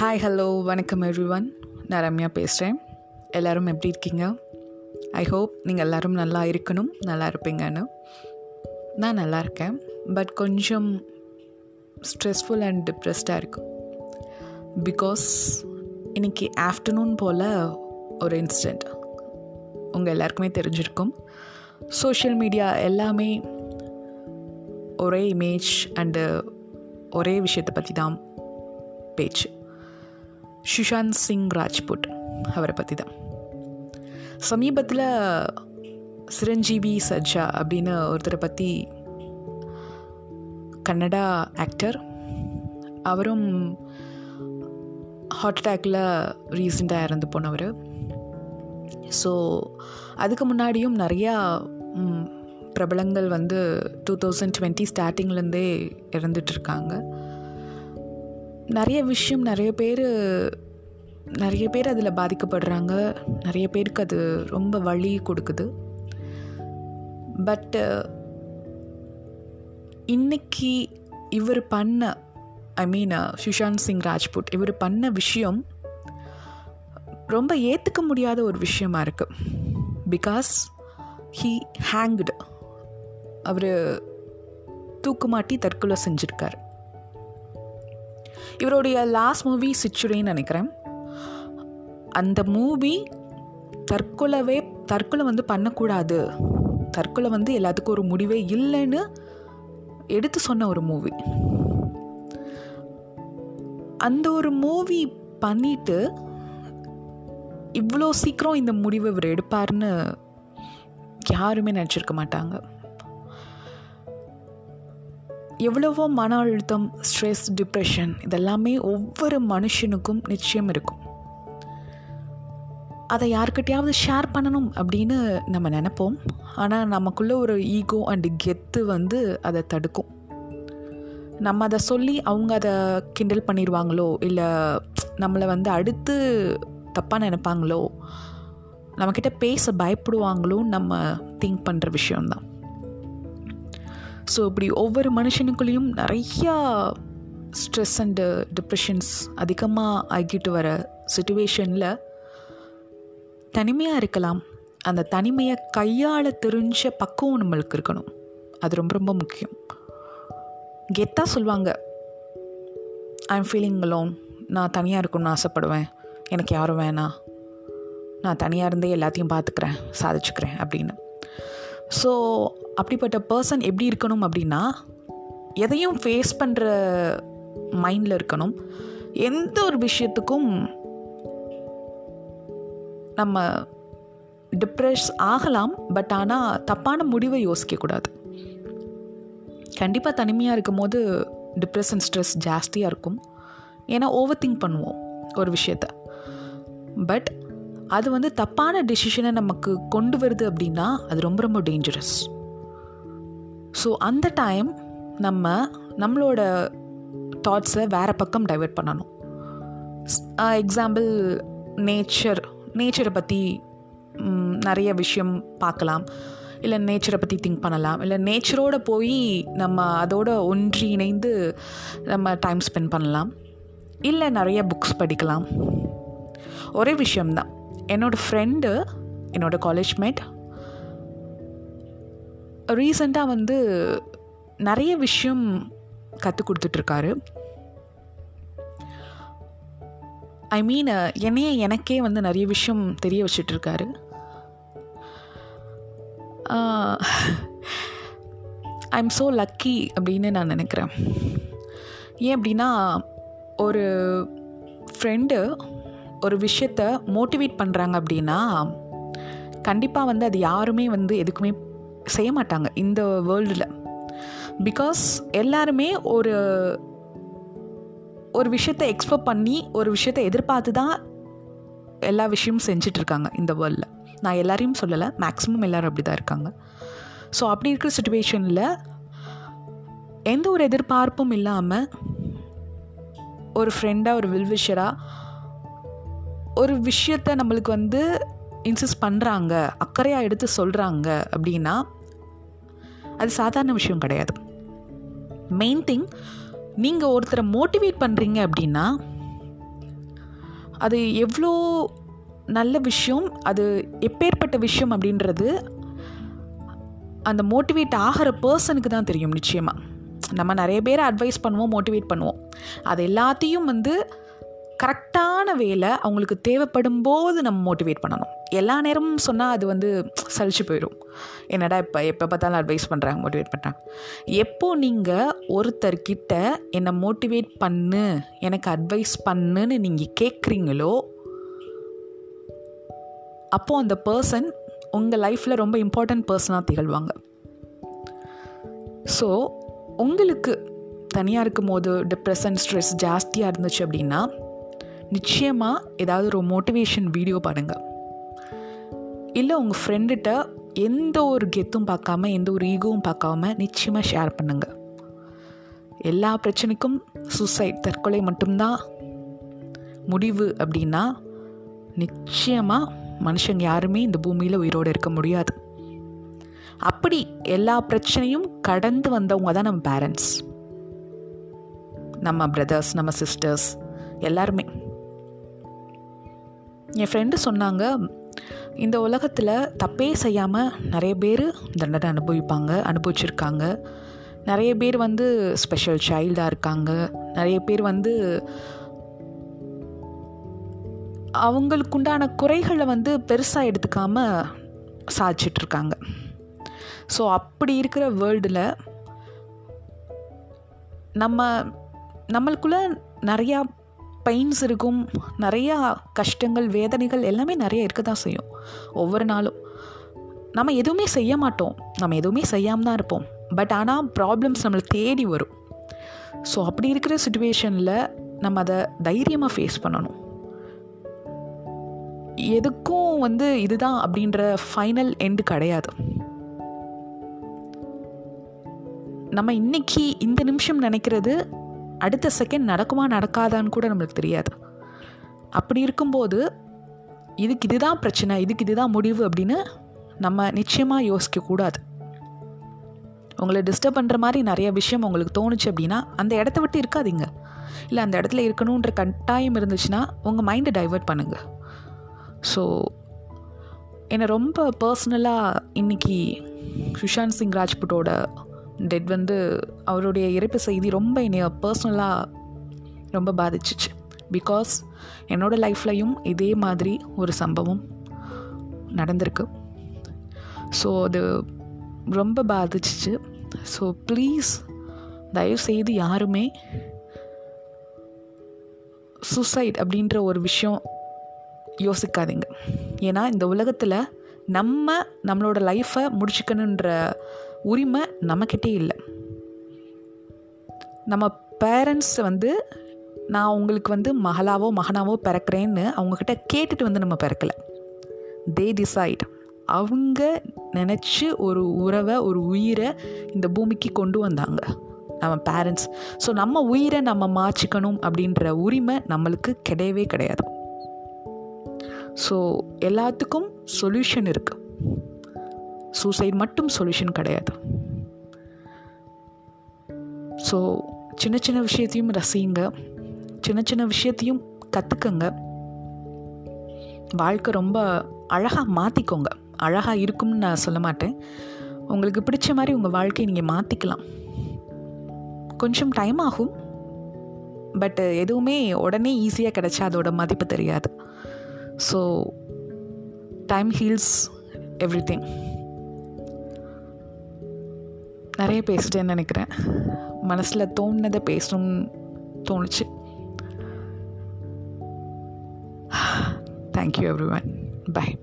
Hi hello வணக்கம் everyone நான் ரம்யா பேசுகிறேன் எல்லோரும் எப்படி இருக்கீங்க? ஐ ஹோப் நீங்கள் எல்லோரும் நல்லா இருக்கணும் நல்லா இருப்பீங்கன்னு. நான் நல்லா இருக்கேன் பட் கொஞ்சம் ஸ்ட்ரெஸ்ஃபுல் அண்ட் டிப்ரெஸ்டாக இருக்கும் பிகாஸ் இன்றைக்கி ஆஃப்டர்நூன் போல் ஒரு இன்சிடெண்ட் உங்கள் எல்லாருக்குமே தெரிஞ்சிருக்கும். சோஷியல் மீடியா எல்லாமே ஒரே இமேஜ் அண்டு ஒரே விஷயத்தை பற்றி தான் பேச்சு. சுஷாந்த் சிங் ராஜ்புட் அவரை பற்றி தான். சமீபத்தில் சிரஞ்சீவி சஜ்ஜா அப்படின்னு ஒருத்தரை பற்றி கன்னடா ஆக்டர் அவரும் ஹார்ட் அட்டாக்கில் ரீசெண்டாக இறந்து போனவர். ஸோ அதுக்கு முன்னாடியும் நிறையா பிரபலங்கள் வந்து டூ தௌசண்ட் டுவெண்ட்டி ஸ்டார்டிங்லேருந்தே இறந்துட்டுருக்காங்க நிறைய விஷயம் நிறைய பேர் நிறைய பேர் அதில் பாதிக்கப்படுறாங்க. நிறைய பேருக்கு அது ரொம்ப வலி கொடுக்குது. பட்டு இன்னைக்கு இவர் பண்ண ஐ மீன் சுஷாந்த் சிங் ராஜ்புட் இவர் பண்ண விஷயம் ரொம்ப ஏற்றுக்க முடியாத ஒரு விஷயமா இருக்குது பிகாஸ் ஹீ ஹேங்க்டு அவர் தூக்குமாட்டி தற்கொலை செஞ்சுருக்கார். இவருடைய லாஸ்ட் மூவி சிச்சுரின்னு நினைக்கிறேன். அந்த மூவி தற்கொலைவே தற்கொலை வந்து பண்ணக்கூடாது. தற்கொலை வந்து எல்லாத்துக்கும் ஒரு முடிவே இல்லைன்னு எடுத்து சொன்ன ஒரு மூவி அந்த ஒரு மூவி பண்ணிட்டு இவ்வளோ சீக்கிரம் இந்த முடிவை இவர் எடுப்பார்னு யாருமே நினச்சிருக்க மாட்டாங்க. எவ்வளவோ மன அழுத்தம் ஸ்ட்ரெஸ் டிப்ரெஷன் இதெல்லாமே ஒவ்வொரு மனுஷனுக்கும் நிச்சயம் இருக்கும். அதை யார்கிட்டயாவது ஷேர் பண்ணணும் அப்படின்னு நம்ம நினைப்போம். ஆனால் நமக்குள்ளே ஒரு ஈகோ அண்ட் கெத்து வந்து அதை தடுக்கும். நம்ம அதை சொல்லி அவங்க அதை கிண்டல் பண்ணிடுவாங்களோ இல்லை நம்மளை வந்து அடுத்து தப்பாக நினைப்பாங்களோ நம்மக்கிட்ட பேச பயப்படுவாங்களோ நம்ம திங்க் பண்ணுற விஷயம்தான். ஸோ இப்படி ஒவ்வொரு மனுஷனுக்குள்ளேயும் நிறையா ஸ்ட்ரெஸ் அண்டு டிப்ரெஷன்ஸ் அதிகமாக ஆகிட்டு வர சுச்சுவேஷனில் தனிமையாக இருக்கலாம். அந்த தனிமையை கையாள தெரிஞ்ச பக்குவம் நம்மளுக்கு இருக்கணும். அது ரொம்ப ரொம்ப முக்கியம். கெத்தாக சொல்லுவாங்க ஐ எம் ஃபீலிங் லோன் நான் தனியாக இருக்கணும்னு ஆசைப்படுவேன். எனக்கு யாரும் வேணாம். நான் தனியாக இருந்தே எல்லாத்தையும் பார்த்துக்கிறேன் சாதிச்சுக்கிறேன் அப்படின்னு. ஸோ அப்படிப்பட்ட பர்சன் எப்படி இருக்கணும் அப்படின்னா எதையும் ஃபேஸ் பண்ணுற மைண்டில் இருக்கணும். எந்த ஒரு விஷயத்துக்கும் நம்ம டிப்ரெஸ் ஆகலாம் பட் ஆனால் தப்பான முடிவை யோசிக்கக்கூடாது கண்டிப்பாக தனிமையாக இருக்கும் போது டிப்ரெஷன் ஸ்ட்ரெஸ் ஜாஸ்தியாக இருக்கும். ஏன்னா ஓவர் திங்க் பண்ணுவோம் ஒரு விஷயத்த. பட் அது வந்து தப்பான டெசிஷனை நமக்கு கொண்டு வருது அப்படின்னா அது ரொம்ப ரொம்ப டேஞ்சரஸ் ஸோ அந்த டைம் நம்ம நம்மளோட தாட்ஸை வேறு பக்கம் டைவெர்ட் பண்ணணும். எக்ஸாம்பிள் நேச்சர் நேச்சரை பற்றி நிறைய விஷயம் பார்க்கலாம். இல்லை நேச்சரை பற்றி திங்க் பண்ணலாம். இல்லை நேச்சரோடு போய் நம்ம அதோட ஒன்றி இணைந்து நம்ம டைம் ஸ்பெண்ட் பண்ணலாம். இல்லை நிறைய புக்ஸ் படிக்கலாம். ஒரே விஷயம்தான். என்னோடய ஃப்ரெண்டு என்னோடய காலேஜ் மேட் ரீசண்டாக வந்து நிறைய விஷயம் கற்றுக் கொடுத்துட்ருக்காரு. ஐ மீன் என்னையே எனக்கே வந்து நிறைய விஷயம் தெரிய வச்சிட்ருக்காரு. ஐ எம் ஸோ லக்கி அப்படின்னு நான் நினைக்கிறேன். ஏன் அப்படின்னா ஒரு ஃப்ரெண்டு ஒரு விஷயத்த மோட்டிவேட் பண்ணுறாங்க அப்படின்னா கண்டிப்பாக வந்து அது யாருமே வந்து எதுக்குமே செய்ய மாட்டாங்க இந்த வேர்ல்டில் பிகாஸ் எல்லாருமே ஒரு ஒரு விஷயத்தை எக்ஸ்பெக்ட் பண்ணி ஒரு விஷயத்தை எதிர்பார்த்து தான் எல்லா விஷயமும் செஞ்சிட்ருக்காங்க இந்த வேர்ல்டில் நான் எல்லாரையும் சொல்லலை மேக்ஸிமம் எல்லோரும் அப்படி தான் இருக்காங்க. ஸோ அப்படி இருக்கிற சுச்சுவேஷனில் எந்த ஒரு எதிர்பார்ப்பும் இல்லாமல் ஒரு ஃப்ரெண்டாக ஒரு வில்விஷராக ஒரு விஷயத்த நம்மளுக்கு வந்து இன்சிஸ்ட் பண்ணுறாங்க அக்கறையாக எடுத்து சொல்கிறாங்க அப்படின்னா அது சாதாரண விஷயம் கிடையாது. மெயின் திங் நீங்கள் ஒருத்தரை மோட்டிவேட் பண்ணுறீங்க அப்படின்னா அது எவ்வளோ நல்ல விஷயம் அது எப்பேற்பட்ட விஷயம் அப்படின்றது அந்த மோட்டிவேட் ஆகிற பர்சனுக்கு தான் தெரியும் நிச்சயமாக நம்ம நிறைய பேரை அட்வைஸ் பண்ணுவோம் மோட்டிவேட் பண்ணுவோம். அது எல்லாத்தையும் வந்து கரெக்டான வேலை அவங்களுக்கு தேவைப்படும் போது நம்ம மோட்டிவேட் பண்ணணும். எல்லா நேரமும் சொன்னால் அது வந்து சலிச்சு போயிடும். என்னடா இப்போ எப்போ பார்த்தாலும் அட்வைஸ் பண்ணுறாங்க மோட்டிவேட் பண்ணுறாங்க எப்போ நீங்கள் ஒருத்தர்கிட்ட என்னை மோட்டிவேட் பண்ணு எனக்கு அட்வைஸ் பண்ணுன்னு நீங்கள் கேட்குறீங்களோ அப்போது அந்த பர்சன் உங்கள் லைஃப்பில் ரொம்ப இம்பார்ட்டண்ட் பர்சனாக திகழ்வாங்க. ஸோ உங்களுக்கு தனியாக இருக்கும் போது டிப்ரெஷன் ஸ்ட்ரெஸ் ஜாஸ்தியாக இருந்துச்சு அப்படின்னா நிச்சயமாக ஏதாவது ஒரு மோட்டிவேஷன் வீடியோ பாருங்கள் இல்லை உங்கள் ஃப்ரெண்டுகிட்ட எந்த ஒரு கெத்தும் பார்க்காம எந்த ஒரு ஈகோவும் பார்க்காம நிச்சயமாக ஷேர் பண்ணுங்கள் எல்லா பிரச்சனைக்கும் சூசைட் தற்கொலை மட்டும்தான் முடிவு அப்படின்னா நிச்சயமாக மனுஷங்க யாருமே இந்த பூமியில் உயிரோடு இருக்க முடியாது. அப்படி எல்லா பிரச்சனையும் கடந்து வந்தவங்க தான் நம்ம பேரண்ட்ஸ் நம்ம பிரதர்ஸ் நம்ம சிஸ்டர்ஸ் எல்லாருமே. என் ஃப்ரெண்டு சொன்னாங்க இந்த உலகத்தில் தப்பே செய்யாமல் நிறைய பேர் தண்டனை அனுபவிப்பாங்க அனுபவிச்சிருக்காங்க. நிறைய பேர் வந்து ஸ்பெஷல் சைல்டாக இருக்காங்க. நிறைய பேர் வந்து அவங்களுக்குண்டான குறைகளை வந்து பெருசாக எடுத்துக்காம சாதிச்சிட்ருக்காங்க. ஸோ அப்படி இருக்கிற வேர்ல்டில் நம்ம நம்மளுக்குள்ளே நிறையா பெயின்ஸ் இருக்கும். நிறையா கஷ்டங்கள் வேதனைகள் எல்லாமே நிறைய இருக்க தான் செய்யும். ஒவ்வொரு நாளும். நம்ம எதுவுமே செய்ய மாட்டோம். நம்ம எதுவுமே செய்யாமல் தான் இருப்போம். பட் ஆனால் ப்ராப்ளம்ஸ் நம்மளை தேடி வரும். ஸோ அப்படி இருக்கிற சுச்சுவேஷனில் நம்ம அதை தைரியமாக ஃபேஸ் பண்ணணும். எதுக்கும் வந்து இதுதான் அப்படின்ற ஃபைனல் எண்டு கிடையாது. நம்ம இன்னைக்கு இந்த நிமிஷம் நினைக்கிறது அடுத்த செகண்ட் நடக்குமா நடக்காதான்னு கூட நம்மளுக்கு தெரியாது. அப்படி இருக்கும்போது இதுக்கு இதுதான் பிரச்சனை இதுக்கு இதுதான் முடிவு அப்படின்னு நம்ம நிச்சயமாக யோசிக்கக்கூடாது உங்களை டிஸ்டர்ப் பண்ணுற மாதிரி நிறைய விஷயம் உங்களுக்கு தோணுச்சு அப்படின்னா அந்த இடத்த விட்டு இருக்காதீங்க. இல்லை அந்த இடத்துல இருக்கணுன்ற கட்டாயம் இருந்துச்சுன்னா உங்கள் மைண்டை டைவெர்ட் பண்ணுங்கள் ஸோ என்னை ரொம்ப பர்சனலாக இன்றைக்கி சுஷாந்த் சிங் ராஜ்புட்டோட டெட் வந்து அவருடைய இறப்பு செய்தி ரொம்ப என்னைய பர்சனலாக ரொம்ப பாதிச்சிச்சு. பிகாஸ் என்னோடய லைஃப்லையும் இதே மாதிரி ஒரு சம்பவம் நடந்திருக்கு. ஸோ அது ரொம்ப பாதிச்சிச்சு. ஸோ ப்ளீஸ் தயவுசெய்து யாருமே சூசைட் அப்படின்ற ஒரு விஷயம் யோசிக்காதீங்க. ஏன்னா இந்த உலகத்தில் நம்ம நம்மளோட லைஃப்பை முடிச்சுக்கணுன்ற உரிமை நம்மக்கிட்டே இல்லை. நம்ம பேரண்ட்ஸ் வந்து நான் உங்களுக்கு வந்து மகளாவோ மகனாவோ பிறக்கிறேன்னு அவங்கக்கிட்ட கேட்டுட்டு வந்து நம்ம பிறக்கலை. தே டிசைட் அவங்க நினச்சி ஒரு உறவை ஒரு உயிரை இந்த பூமிக்கு கொண்டு வந்தாங்க. நம்ம பேரண்ட்ஸ் ஸோ நம்ம உயிரை நம்ம மாற்றிக்கணும் அப்படின்ற உரிமை நம்மளுக்கு கிடையவே கிடையாது. ஸோ எல்லாத்துக்கும் சொல்யூஷன் இருக்குது சூசைட் மட்டும் சொல்யூஷன் கிடையாது. ஸோ சின்ன சின்ன விஷயத்தையும் ரசிங்க. சின்ன சின்ன விஷயத்தையும் கற்றுக்கங்க வாழ்க்கை ரொம்ப அழகாக மாற்றிக்கோங்க அழகாக இருக்கும்னு நான் சொல்ல மாட்டேன். உங்களுக்கு பிடிச்ச மாதிரி உங்கள் வாழ்க்கையை நீங்கள் மாற்றிக்கலாம் கொஞ்சம் டைம் ஆகும். பட் எதுவுமே உடனே ஈஸியாக கிடச்சா அதோட மதிப்பு தெரியாது. So time heals everything நிறைய பேசிட்டேன்னு நினைக்கிறேன். மனசில் தோணுனதை பேசணும்னு தோணுச்சு. Thank you every one by